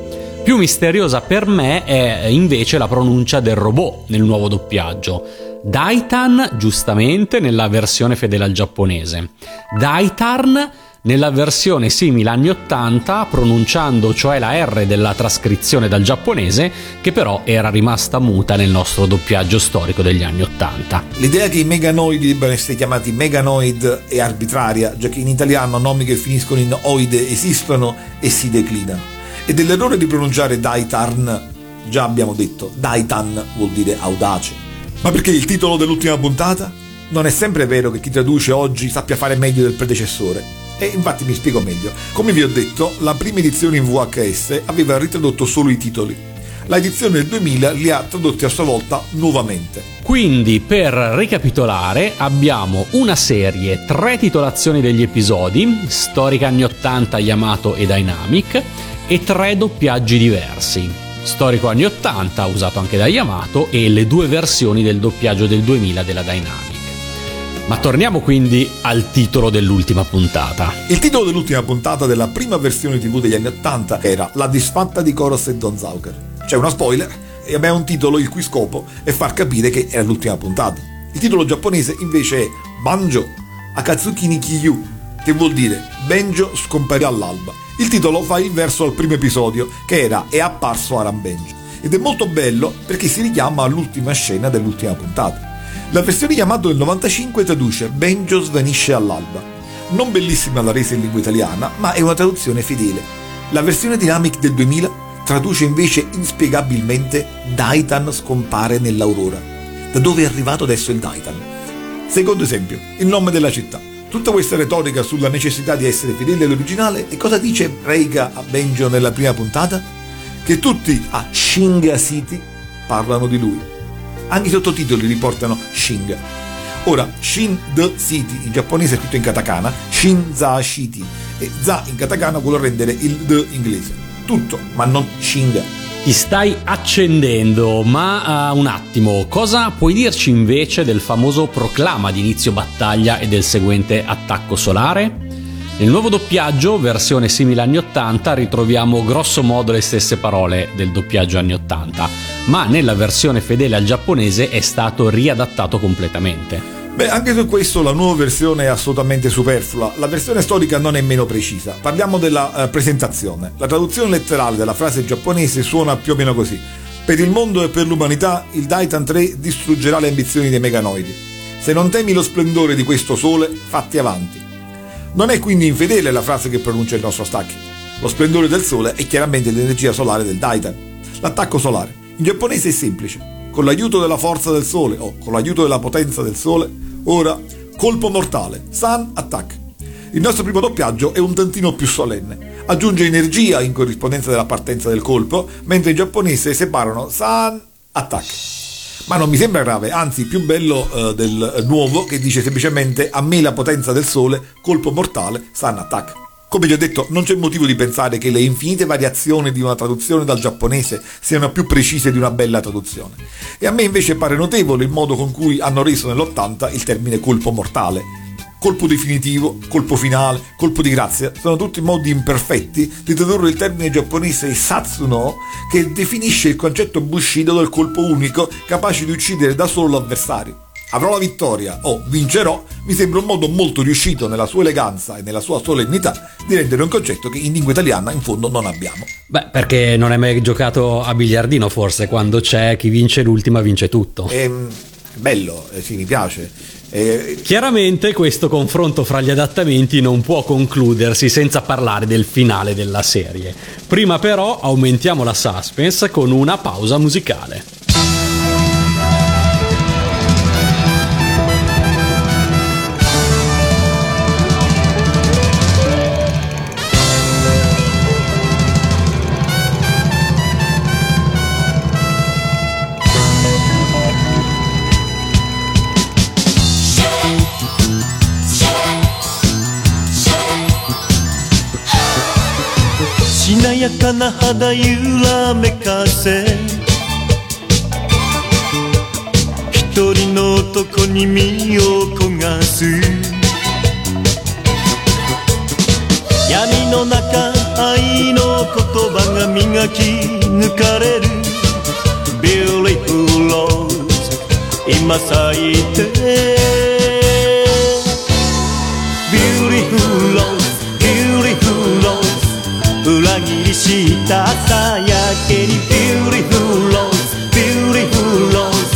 Più misteriosa per me è invece la pronuncia del robot nel nuovo doppiaggio. Daitan, giustamente, nella versione fedele al giapponese. Daitarn nella versione simile anni 80, pronunciando cioè la R della trascrizione dal giapponese, che però era rimasta muta nel nostro doppiaggio storico degli anni 80. L'idea che i meganoidi debbano essere chiamati meganoid è arbitraria, già che in italiano nomi che finiscono in oide esistono e si declinano. E dell'errore di pronunciare Daitarn, già abbiamo detto, Daitan vuol dire audace. Ma perché il titolo dell'ultima puntata? Non è sempre vero che chi traduce oggi sappia fare meglio del predecessore. E infatti mi spiego meglio. Come vi ho detto, la prima edizione in VHS aveva ritradotto solo i titoli. La edizione del 2000 li ha tradotti a sua volta nuovamente. Quindi, per ricapitolare, abbiamo una serie, tre titolazioni degli episodi, storica anni 80 Yamato e Dynamic, e tre doppiaggi diversi. Storico anni 80, usato anche da Yamato, e le due versioni del doppiaggio del 2000 della Dynamic. Ma torniamo quindi al titolo dell'ultima puntata. Il titolo dell'ultima puntata della prima versione TV degli anni 80 era La disfatta di Koros e Don Zauker. C'è una spoiler e abbiamo un titolo il cui scopo è far capire che era l'ultima puntata. Il titolo giapponese invece è Banjo Akatsuki ni Kiyu, che vuol dire Benjo scomparirà all'alba Il titolo fa il verso al primo episodio, che era È apparso Aram Benjo. Ed è molto bello perché si richiama all'ultima scena dell'ultima puntata. La versione Yamato del 95 traduce Benjo svanisce all'alba. Non bellissima la resa in lingua italiana, ma è una traduzione fedele. La versione Dynamic del 2000 traduce invece inspiegabilmente Daitan scompare nell'aurora. Da dove è arrivato adesso il Daitan? Secondo esempio, il nome della città. Tutta questa retorica sulla necessità di essere fedeli all'originale e cosa dice Reiga a Benjo nella prima puntata? Che tutti a Shinga City parlano di lui. Anche i sottotitoli riportano Shinga. Ora, Shin the City in giapponese è scritto in katakana, Shin za City e za in katakana vuole rendere il the inglese. Tutto, ma non Shinga. Ti stai accendendo, ma uh, un attimo, cosa puoi dirci invece del famoso proclama di inizio battaglia e del seguente attacco solare? Nel nuovo doppiaggio, versione simile anni 80, ritroviamo grosso modo le stesse parole del doppiaggio anni 80, ma nella versione fedele al giapponese è stato riadattato completamente. Beh, anche su questo la nuova versione è assolutamente superflua. La versione storica non è meno precisa. Parliamo della uh, presentazione. La traduzione letterale della frase giapponese suona più o meno così. Per il mondo e per l'umanità, il Daitan 3 distruggerà le ambizioni dei meganoidi. Se non temi lo splendore di questo sole, fatti avanti. Non è quindi infedele la frase che pronuncia il nostro Stacchi. Lo splendore del sole è chiaramente l'energia solare del Daitan. L'attacco solare. In giapponese è semplice. Con l'aiuto della forza del sole o con l'aiuto della potenza del sole, Ora, colpo mortale, Sun Attack. Il nostro primo doppiaggio è un tantino più solenne. Aggiunge energia in corrispondenza della partenza del colpo, mentre in giapponese separano Sun Attack. Ma non mi sembra grave, anzi più bello eh, del nuovo che dice semplicemente a me la potenza del sole, colpo mortale, Sun Attack. Come vi ho detto, non c'è motivo di pensare che le infinite variazioni di una traduzione dal giapponese siano più precise di una bella traduzione. E a me invece pare notevole il modo con cui hanno reso nell'80 il termine colpo mortale. Colpo definitivo, colpo finale, colpo di grazia, sono tutti modi imperfetti di tradurre il termine giapponese Satsuno che definisce il concetto Bushido del colpo unico capace di uccidere da solo l'avversario avrò la vittoria o vincerò, mi sembra un modo molto riuscito nella sua eleganza e nella sua solennità di rendere un concetto che in lingua italiana in fondo non abbiamo. Beh, perché non hai mai giocato a biliardino forse, quando c'è chi vince l'ultima vince tutto. Ehm, bello, eh, sì, mi piace. Eh, Chiaramente questo confronto fra gli adattamenti non può concludersi senza parlare del finale della serie. Prima però aumentiamo la suspense con una pausa musicale. なやかな肌揺らめかせ」「一人の男に身を焦がす」「闇の中愛の言葉が磨き抜かれる」「ビューリフルローズ今咲いて」「ビューリフルローズ」裏切りした朝焼けに Beautiful rose Beautiful rose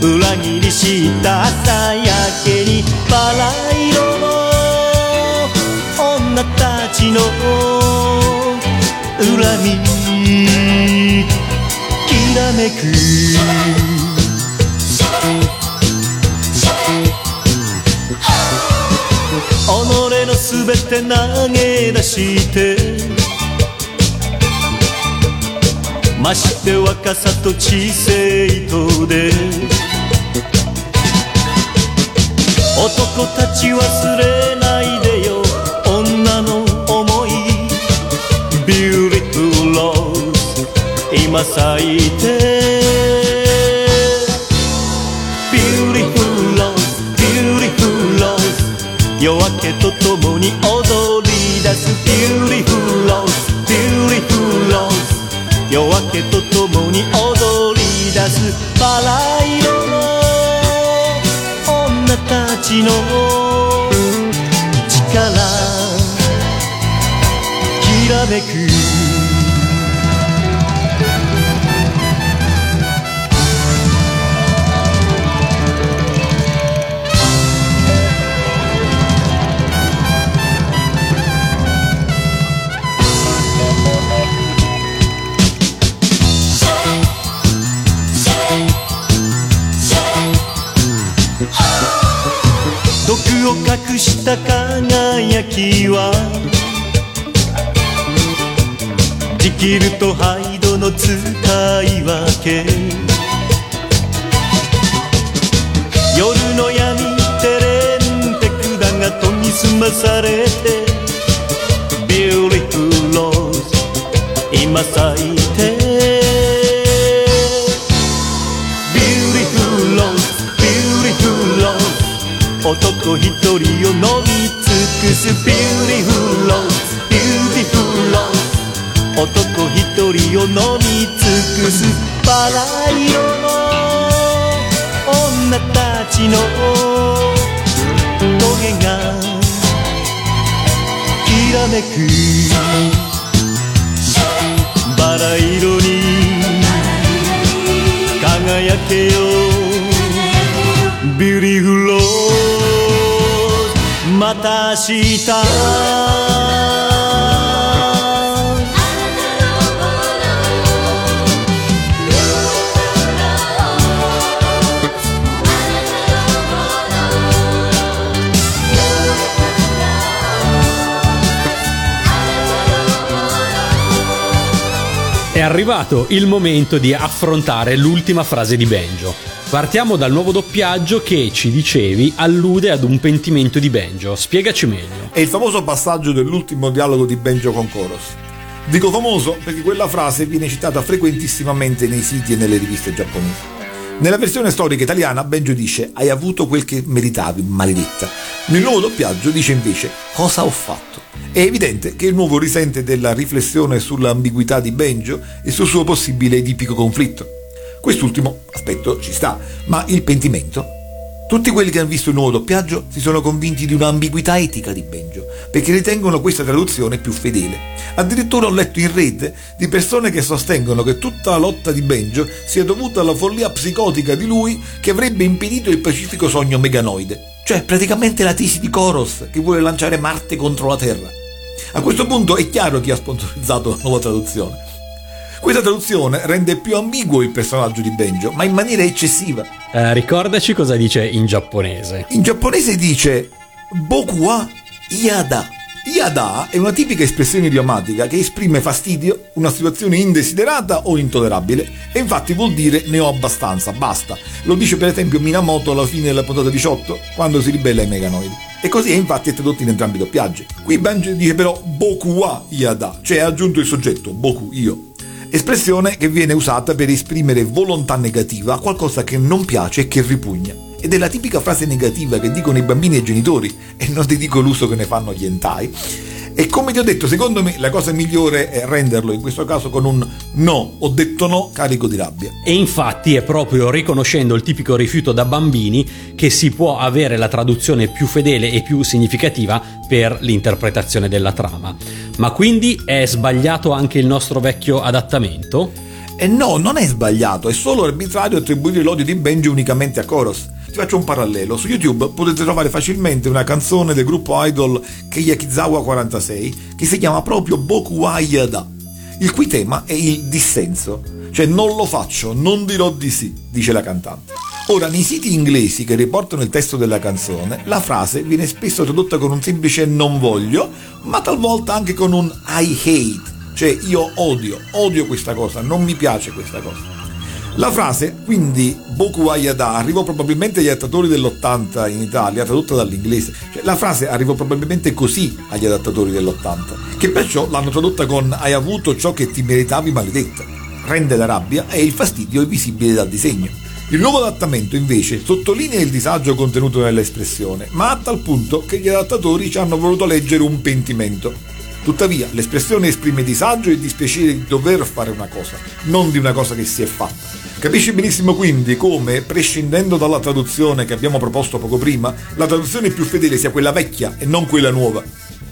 裏切りした朝焼けにバラ色の女たちの恨みきらめく己のすべて投げ出してまして若さと知性とで男たち忘れないでよ女の思い。ビューティフルローズ今咲いて。ビューティフルローズビューティフルローズ夜明けとともに踊夜明けとともに踊り出すバラ色の女たちの力。きらめく輝きはジキルとハイドの使い分け。夜の闇テレンテクダが研ぎ澄まされてビューティフルローズ今咲いて。Beautiful rose, beautiful rose 男一人を飲み尽くす Beautiful rose, beautiful rose 男一人を飲み尽くすバラ色の女たちの棘がきらめくバラ色に輝けよビューティフルローズまた明日È arrivato il momento di affrontare l'ultima frase di Benjo. Partiamo dal nuovo doppiaggio che, ci dicevi, allude ad un pentimento di Benjo. Spiegaci meglio. È il famoso passaggio dell'ultimo dialogo di Benjo con Koros. Dico famoso perché quella frase viene citata frequentissimamente nei siti e nelle riviste giapponesi. Nella versione storica italiana Benjo dice hai avuto quel che meritavi, maledetta. Nel nuovo doppiaggio dice invece cosa ho fatto. È evidente che il nuovo risente della riflessione sull'ambiguità di Benjo e sul suo possibile edipico conflitto. Quest'ultimo aspetto ci sta, ma il pentimento? Tutti quelli che hanno visto il nuovo doppiaggio si sono convinti di un'ambiguità etica di Benjo, perché ritengono questa traduzione più fedele. Addirittura ho letto in rete di persone che sostengono che tutta la lotta di Benjo sia dovuta alla follia psicotica di lui che avrebbe impedito il pacifico sogno meganoide, cioè praticamente la tesi di Koros che vuole lanciare Marte contro la Terra. A questo punto è chiaro chi ha sponsorizzato la nuova traduzione. Questa traduzione rende più ambiguo il personaggio di Benjo, ma in maniera eccessiva. Eh, ricordaci cosa dice in giapponese. In giapponese dice Boku wa Yada. Yada è una tipica espressione idiomatica che esprime fastidio, una situazione indesiderata o intollerabile e infatti vuol dire ne ho abbastanza, basta. Lo dice per esempio Minamoto alla fine della puntata 18 quando si ribella ai meganoidi. E così è infatti tradotto in entrambi i doppiaggi. Qui Benjo dice però Boku wa Yada, cioè ha aggiunto il soggetto, Boku, io. Espressione che viene usata per esprimere volontà negativa a qualcosa che non piace e che ripugna. Ed è la tipica frase negativa che dicono i bambini ai genitori, e non ti dico l'uso che ne fanno gli entai. E come ti ho detto, secondo me la cosa migliore è renderlo in questo caso con un no, ho detto no, carico di rabbia. E infatti è proprio riconoscendo il tipico rifiuto da bambini che si può avere la traduzione più fedele e più significativa per l'interpretazione della trama. Ma quindi è sbagliato anche il nostro vecchio adattamento? E no, non è sbagliato, è solo arbitrario attribuire l'odio di Benji unicamente a Koros. Ti faccio un parallelo. Su YouTube potete trovare facilmente una canzone del gruppo idol Keiyakizawa 46 che si chiama proprio Boku wa Yada, il cui tema è il dissenso, cioè non lo faccio, non dirò di sì, dice la cantante. Ora, nei siti inglesi che riportano il testo della canzone, la frase viene spesso tradotta con un semplice non voglio, ma talvolta anche con un I hate, cioè io odio, odio questa cosa, non mi piace questa cosa. La frase, quindi Boku Ayada, arrivò probabilmente agli adattatori dell'80 in Italia, tradotta dall'inglese. Cioè, la frase arrivò probabilmente così agli adattatori dell'80, che perciò l'hanno tradotta con Hai avuto ciò che ti meritavi maledetta. Rende la rabbia e il fastidio visibile dal disegno. Il nuovo adattamento invece sottolinea il disagio contenuto nell'espressione, ma a tal punto che gli adattatori ci hanno voluto leggere un pentimento. Tuttavia, l'espressione esprime disagio e dispiacere di dover fare una cosa, non di una cosa che si è fatta. Capisci benissimo quindi come, prescindendo dalla traduzione che abbiamo proposto poco prima, la traduzione più fedele sia quella vecchia e non quella nuova.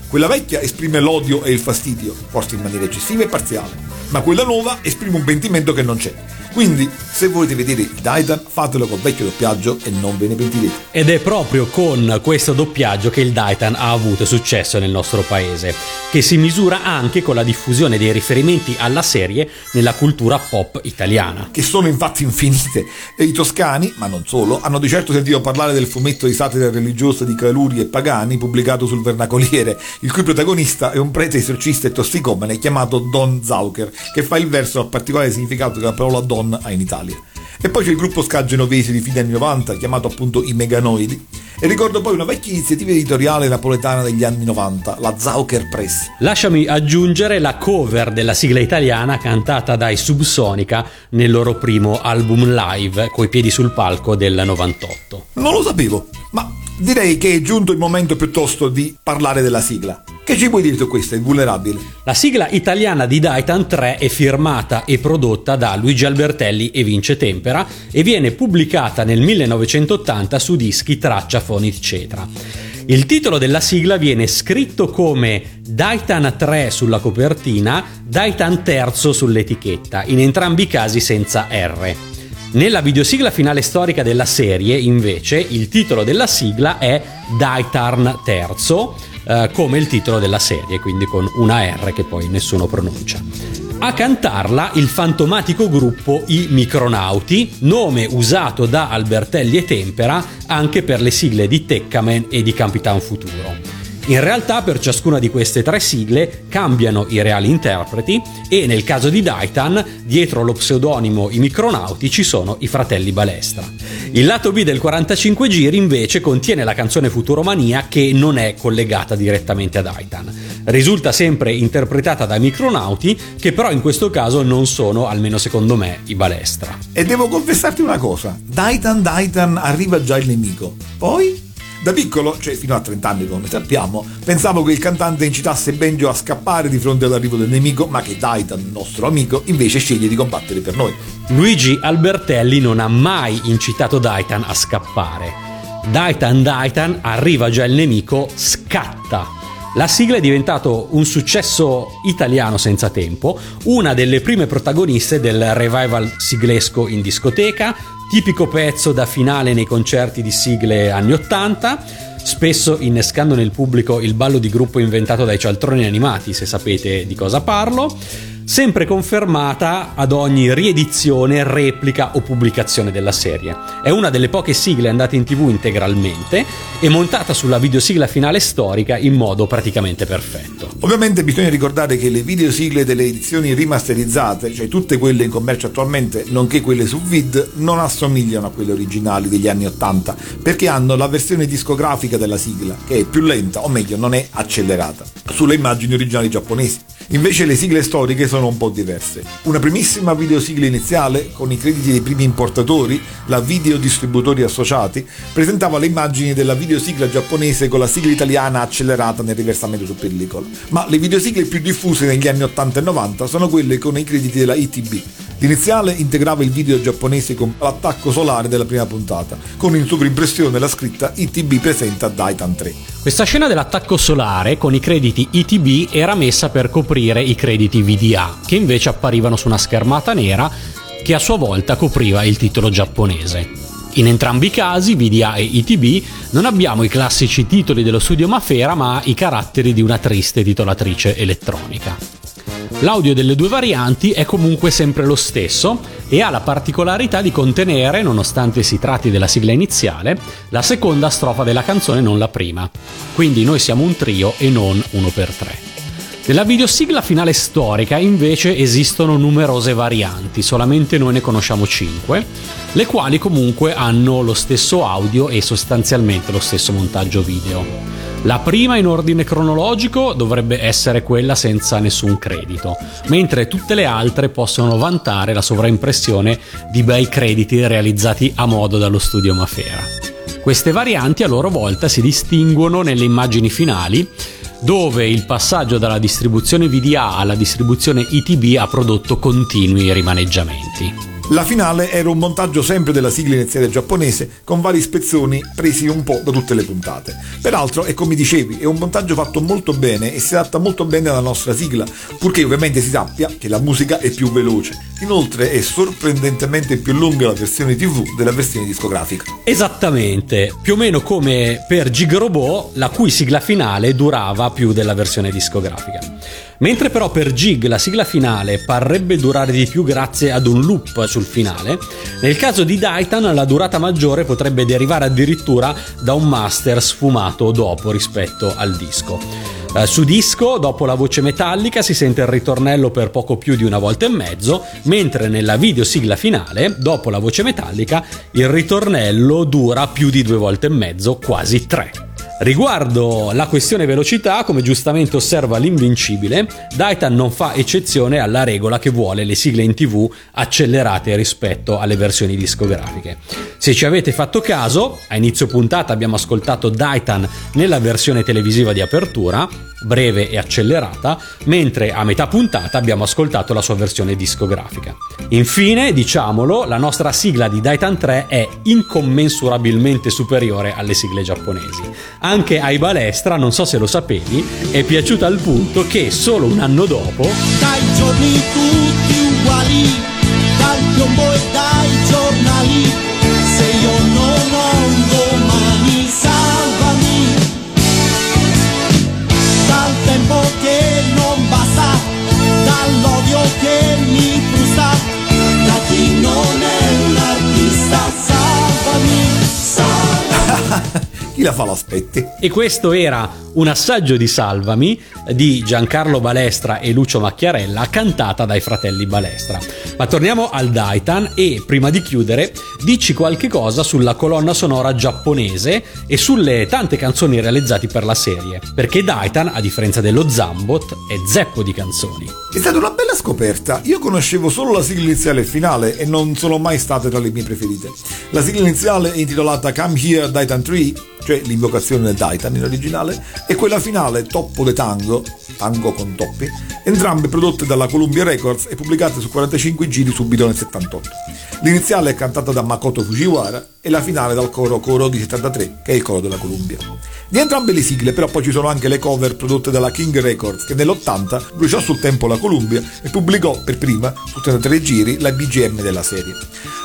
Quella vecchia esprime l'odio e il fastidio, forse in maniera eccessiva e parziale, ma quella nuova esprime un pentimento che non c'è. Quindi, se volete vedere il Titan, fatelo col vecchio doppiaggio e non ve ne pentirete. Ed è proprio con questo doppiaggio che il Daitan ha avuto successo nel nostro paese, che si misura anche con la diffusione dei riferimenti alla serie nella cultura pop italiana. Che sono infatti infinite. E i toscani, ma non solo, hanno di certo sentito parlare del fumetto di satira religiosa di Caluri e Pagani pubblicato sul Vernacoliere, il cui protagonista è un prete esorcista e tossicomane chiamato Don Zauker, che fa il verso al particolare significato che la parola don ha in Italia. E poi c'è il gruppo ska genovese di fine anni 90, chiamato appunto i Meganoidi, e ricordo poi una vecchia iniziativa editoriale napoletana degli anni 90, la Zauker Press. Lasciami aggiungere la cover della sigla italiana cantata dai Subsonica nel loro primo album live, coi piedi sul palco del 98. Non lo sapevo, ma direi che è giunto il momento piuttosto di parlare della sigla. Che ci puoi dire su questo, è vulnerabile? La sigla italiana di Daitan 3 è firmata e prodotta da Luigi Albertelli e Vince Tempera e viene pubblicata nel 1980 su dischi Tracciafoni eccetera. Il titolo della sigla viene scritto come Daitan 3 sulla copertina, Daitan terzo sull'etichetta, in entrambi i casi senza R. Nella videosigla finale storica della serie, invece, il titolo della sigla è Daitarn terzo, eh, come il titolo della serie, quindi con una R che poi nessuno pronuncia. A cantarla il fantomatico gruppo I Micronauti, nome usato da Albertelli e Tempera anche per le sigle di Teccaman e di Capitan Futuro. In realtà per ciascuna di queste tre sigle cambiano i reali interpreti e nel caso di Daitan, dietro lo pseudonimo I Micronauti ci sono i fratelli Balestra. Il lato B del 45 giri invece contiene la canzone Futuromania che non è collegata direttamente a Daitan. Risulta sempre interpretata dai Micronauti che però in questo caso non sono, almeno secondo me, i Balestra. E devo confessarti una cosa, Daitan Daitan arriva già il nemico. Poi da piccolo, cioè fino a 30 anni come sappiamo, pensavo che il cantante incitasse Benjo a scappare di fronte all'arrivo del nemico, ma che Daitan, nostro amico, invece sceglie di combattere per noi. Luigi Albertelli non ha mai incitato Daitan a scappare. Daitan Daitan arriva già il nemico, scatta. La sigla è diventato un successo italiano senza tempo, una delle prime protagoniste del revival siglesco in discoteca, tipico pezzo da finale nei concerti di sigle anni 80, spesso innescando nel pubblico il ballo di gruppo inventato dai cialtroni animati, se sapete di cosa parlo sempre confermata ad ogni riedizione, replica o pubblicazione della serie. È una delle poche sigle andate in tv integralmente e montata sulla videosigla finale storica in modo praticamente perfetto. Ovviamente bisogna ricordare che le videosigle delle edizioni rimasterizzate, cioè tutte quelle in commercio attualmente, nonché quelle su vid, non assomigliano a quelle originali degli anni 80, perché hanno la versione discografica della sigla, che è più lenta, o meglio, non è accelerata, sulle immagini originali giapponesi. Invece le sigle storiche sono un po' diverse. Una primissima videosigla iniziale, con i crediti dei primi importatori, la Video Distributori Associati, presentava le immagini della videosigla giapponese con la sigla italiana accelerata nel riversamento su pellicola. Ma le videosigle più diffuse negli anni 80 e 90 sono quelle con i crediti della ITB. L'iniziale integrava il video giapponese con l'attacco solare della prima puntata, con in sovrimpressione la scritta ITB presenta Daitan 3. Questa scena dell'attacco solare con i crediti ITB era messa per coprire i crediti VDA, che invece apparivano su una schermata nera che a sua volta copriva il titolo giapponese. In entrambi i casi, VDA e ITB, non abbiamo i classici titoli dello studio Mafera, ma i caratteri di una triste titolatrice elettronica. L'audio delle due varianti è comunque sempre lo stesso e ha la particolarità di contenere, nonostante si tratti della sigla iniziale, la seconda strofa della canzone, non la prima. Quindi noi siamo un trio e non uno per tre. Nella videosigla finale storica invece esistono numerose varianti, solamente noi ne conosciamo 5, le quali comunque hanno lo stesso audio e sostanzialmente lo stesso montaggio video. La prima in ordine cronologico dovrebbe essere quella senza nessun credito, mentre tutte le altre possono vantare la sovraimpressione di bei crediti realizzati a modo dallo studio Mafera. Queste varianti a loro volta si distinguono nelle immagini finali, dove il passaggio dalla distribuzione VDA alla distribuzione ITB ha prodotto continui rimaneggiamenti. La finale era un montaggio sempre della sigla iniziale giapponese con vari spezzoni presi un po' da tutte le puntate. Peraltro, è come dicevi, è un montaggio fatto molto bene e si adatta molto bene alla nostra sigla, purché ovviamente si sappia che la musica è più veloce. Inoltre è sorprendentemente più lunga la versione TV della versione discografica. Esattamente, più o meno come per Gig Robot, la cui sigla finale durava più della versione discografica. Mentre però per Gig la sigla finale parrebbe durare di più grazie ad un loop sul finale, nel caso di Daitan la durata maggiore potrebbe derivare addirittura da un master sfumato dopo rispetto al disco. Eh, su disco, dopo la voce metallica, si sente il ritornello per poco più di una volta e mezzo, mentre nella video sigla finale, dopo la voce metallica, il ritornello dura più di due volte e mezzo, quasi tre. Riguardo la questione velocità, come giustamente osserva l'invincibile, Daitan non fa eccezione alla regola che vuole le sigle in tv accelerate rispetto alle versioni discografiche. Se ci avete fatto caso, a inizio puntata abbiamo ascoltato Daitan nella versione televisiva di apertura, breve e accelerata, mentre a metà puntata abbiamo ascoltato la sua versione discografica. Infine, diciamolo, la nostra sigla di Daitan 3 è incommensurabilmente superiore alle sigle giapponesi. Anche ai Balestra, non so se lo sapevi, è piaciuta al punto che solo un anno dopo dai giorni tutti uguali, dal piombo e dai Chi la fa l'aspetti? E questo era un assaggio di Salvami di Giancarlo Balestra e Lucio Macchiarella cantata dai fratelli Balestra. Ma torniamo al Daitan e prima di chiudere dici qualche cosa sulla colonna sonora giapponese e sulle tante canzoni realizzate per la serie, perché Daitan, a differenza dello Zambot, è zeppo di canzoni. È stata una bella scoperta. Io conoscevo solo la sigla iniziale e finale e non sono mai state tra le mie preferite. La sigla iniziale è intitolata Come Here Daitan 3, cioè l'invocazione del Daitan in originale, e quella finale Toppo de Tango, tango con toppi, entrambe prodotte dalla Columbia Records e pubblicate su 45 giri subito nel 78. L'iniziale è cantata da Makoto Fujiwara e la finale dal coro Coro di 73, che è il coro della Columbia. Di entrambe le sigle però poi ci sono anche le cover prodotte dalla King Records che nell'80 bruciò sul tempo la Columbia e pubblicò per prima, su 33 giri, la BGM della serie.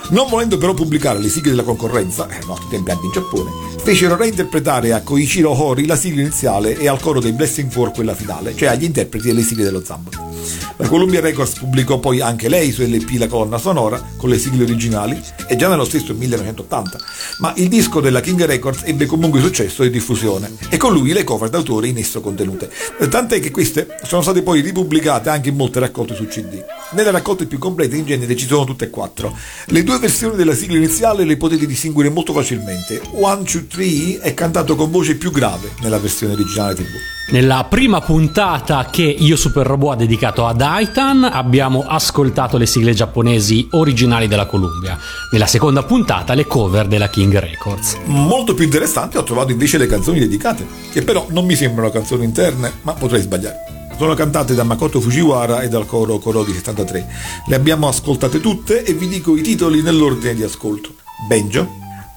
Non volendo però pubblicare le sigle della concorrenza, eh, no, tempi anche in Giappone, fecero reinterpretare a Koichiro Hori la sigla iniziale e al coro dei Blessing 4 quella finale, cioè agli interpreti delle sigle dello Zambo. La Columbia Records pubblicò poi anche lei su LP la colonna sonora con le sigle originali e già nello stesso 1980, ma il disco della King Records ebbe comunque successo e diffusione e con lui le cover d'autore in esso contenute. Tant'è che queste sono state poi ripubblicate anche in molte raccolte su CD. Nelle raccolte più complete in genere ci sono tutte e quattro. Le due versioni della sigla iniziale le potete distinguere molto facilmente. One, Two, Three è cantato con voce più grave nella versione originale TV. Nella prima puntata che Io Super Robot ha dedicato a Daitan abbiamo ascoltato le sigle giapponesi originali della Columbia. Nella seconda puntata le cover della King Records. Molto più interessanti ho trovato invece le canzoni dedicate, che però non mi sembrano canzoni interne, ma potrei sbagliare. Sono cantate da Makoto Fujiwara e dal coro Korodi 73. Le abbiamo ascoltate tutte e vi dico i titoli nell'ordine di ascolto. Benjo,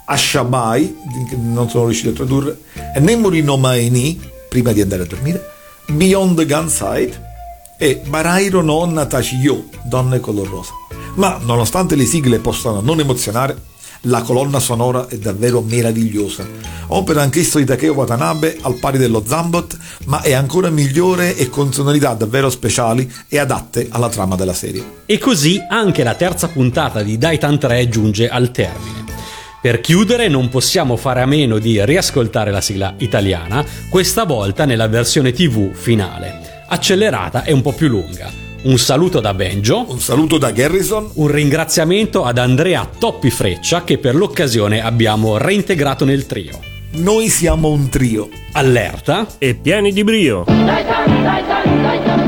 Ashabai, non sono riuscito a tradurre, Nemuri no Mae ni, prima di andare a dormire, Beyond the Gunside e Barairo no Natashi Yo, Donne color rosa. Ma nonostante le sigle possano non emozionare, la colonna sonora è davvero meravigliosa. Opera anch'esso di Takeo Watanabe al pari dello Zambot, ma è ancora migliore e con sonorità davvero speciali e adatte alla trama della serie. E così anche la terza puntata di Daitan 3 giunge al termine. Per chiudere non possiamo fare a meno di riascoltare la sigla italiana, questa volta nella versione TV finale, accelerata e un po' più lunga. Un saluto da Benjo, Un saluto da Garrison, un ringraziamento ad Andrea Toppi Freccia che per l'occasione abbiamo reintegrato nel trio. noi siamo un trio. Allerta, e pieni di brio. Uno